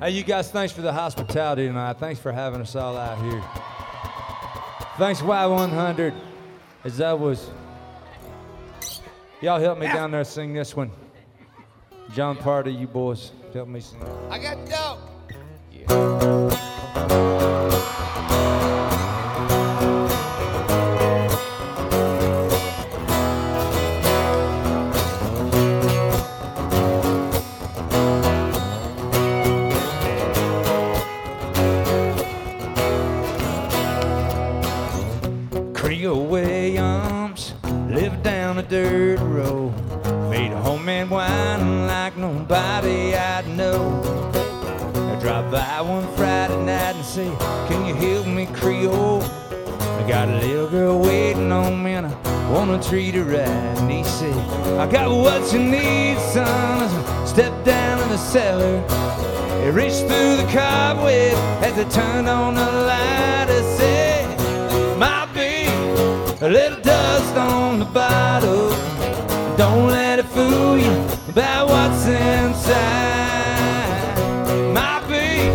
Hey, you guys, thanks for the hospitality tonight. Thanks for having us all out here. Thanks, Y100. As I was, y'all help me down there sing this one. Jon Pardi, you boys, help me sing. I got dope. Creole Williams lived down a dirt road. Made a homemade wine like nobody I know. I drive by one Friday night and say, Can you help me, Creole? I got a little girl waiting on me and I wanna treat her right. And he said, I got what you need, son. As I stepped down in the cellar. He reached through the cobweb as I turned on the Don't let it fool you about what's inside. Might be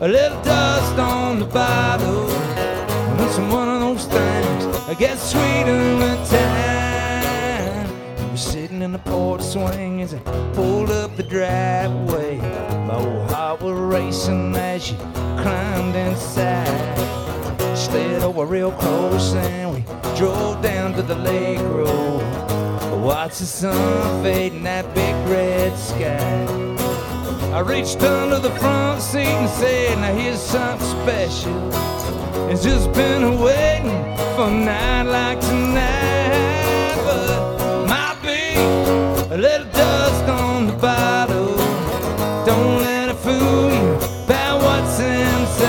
a little dust on the bottle. And it's one of those things that gets sweeter with time. Was sitting in the porch swing as I pulled up the driveway. My old heart was racing as she climbed inside. Slid over real close and we drove down to the lake road. Watch the sun fade in that big red sky. I reached under the front seat and said, Now here's something special. It's just been waiting for a night like tonight. But might be a little dust on the bottle. Don't let it fool you about what's inside.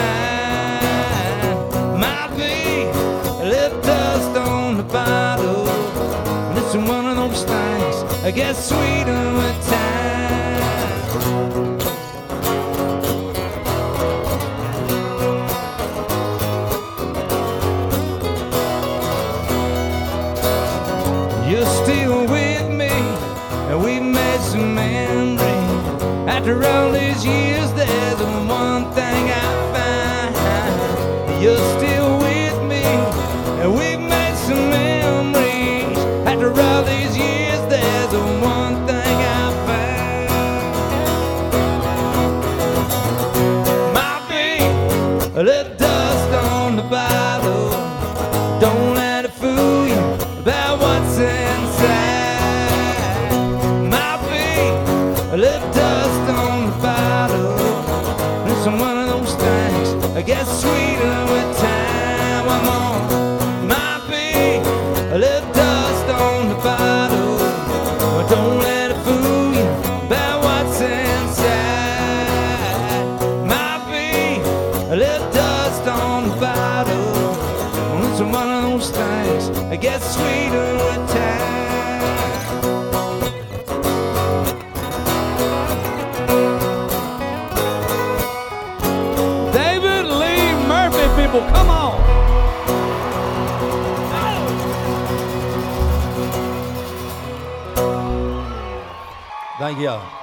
Might be a little dust on the bottle. That gets sweeter with time. You're still with me, and we've made some memories. After all these years, there's one thing I find. You're still little dust on the bottle. Don't let it fool you about what's inside. Might be a little dust on the bottle. One of those things gets sweeter with time. A little dust on the bottle. Gets sweeter with. David Lee Murphy, people, come on. Thank y'all.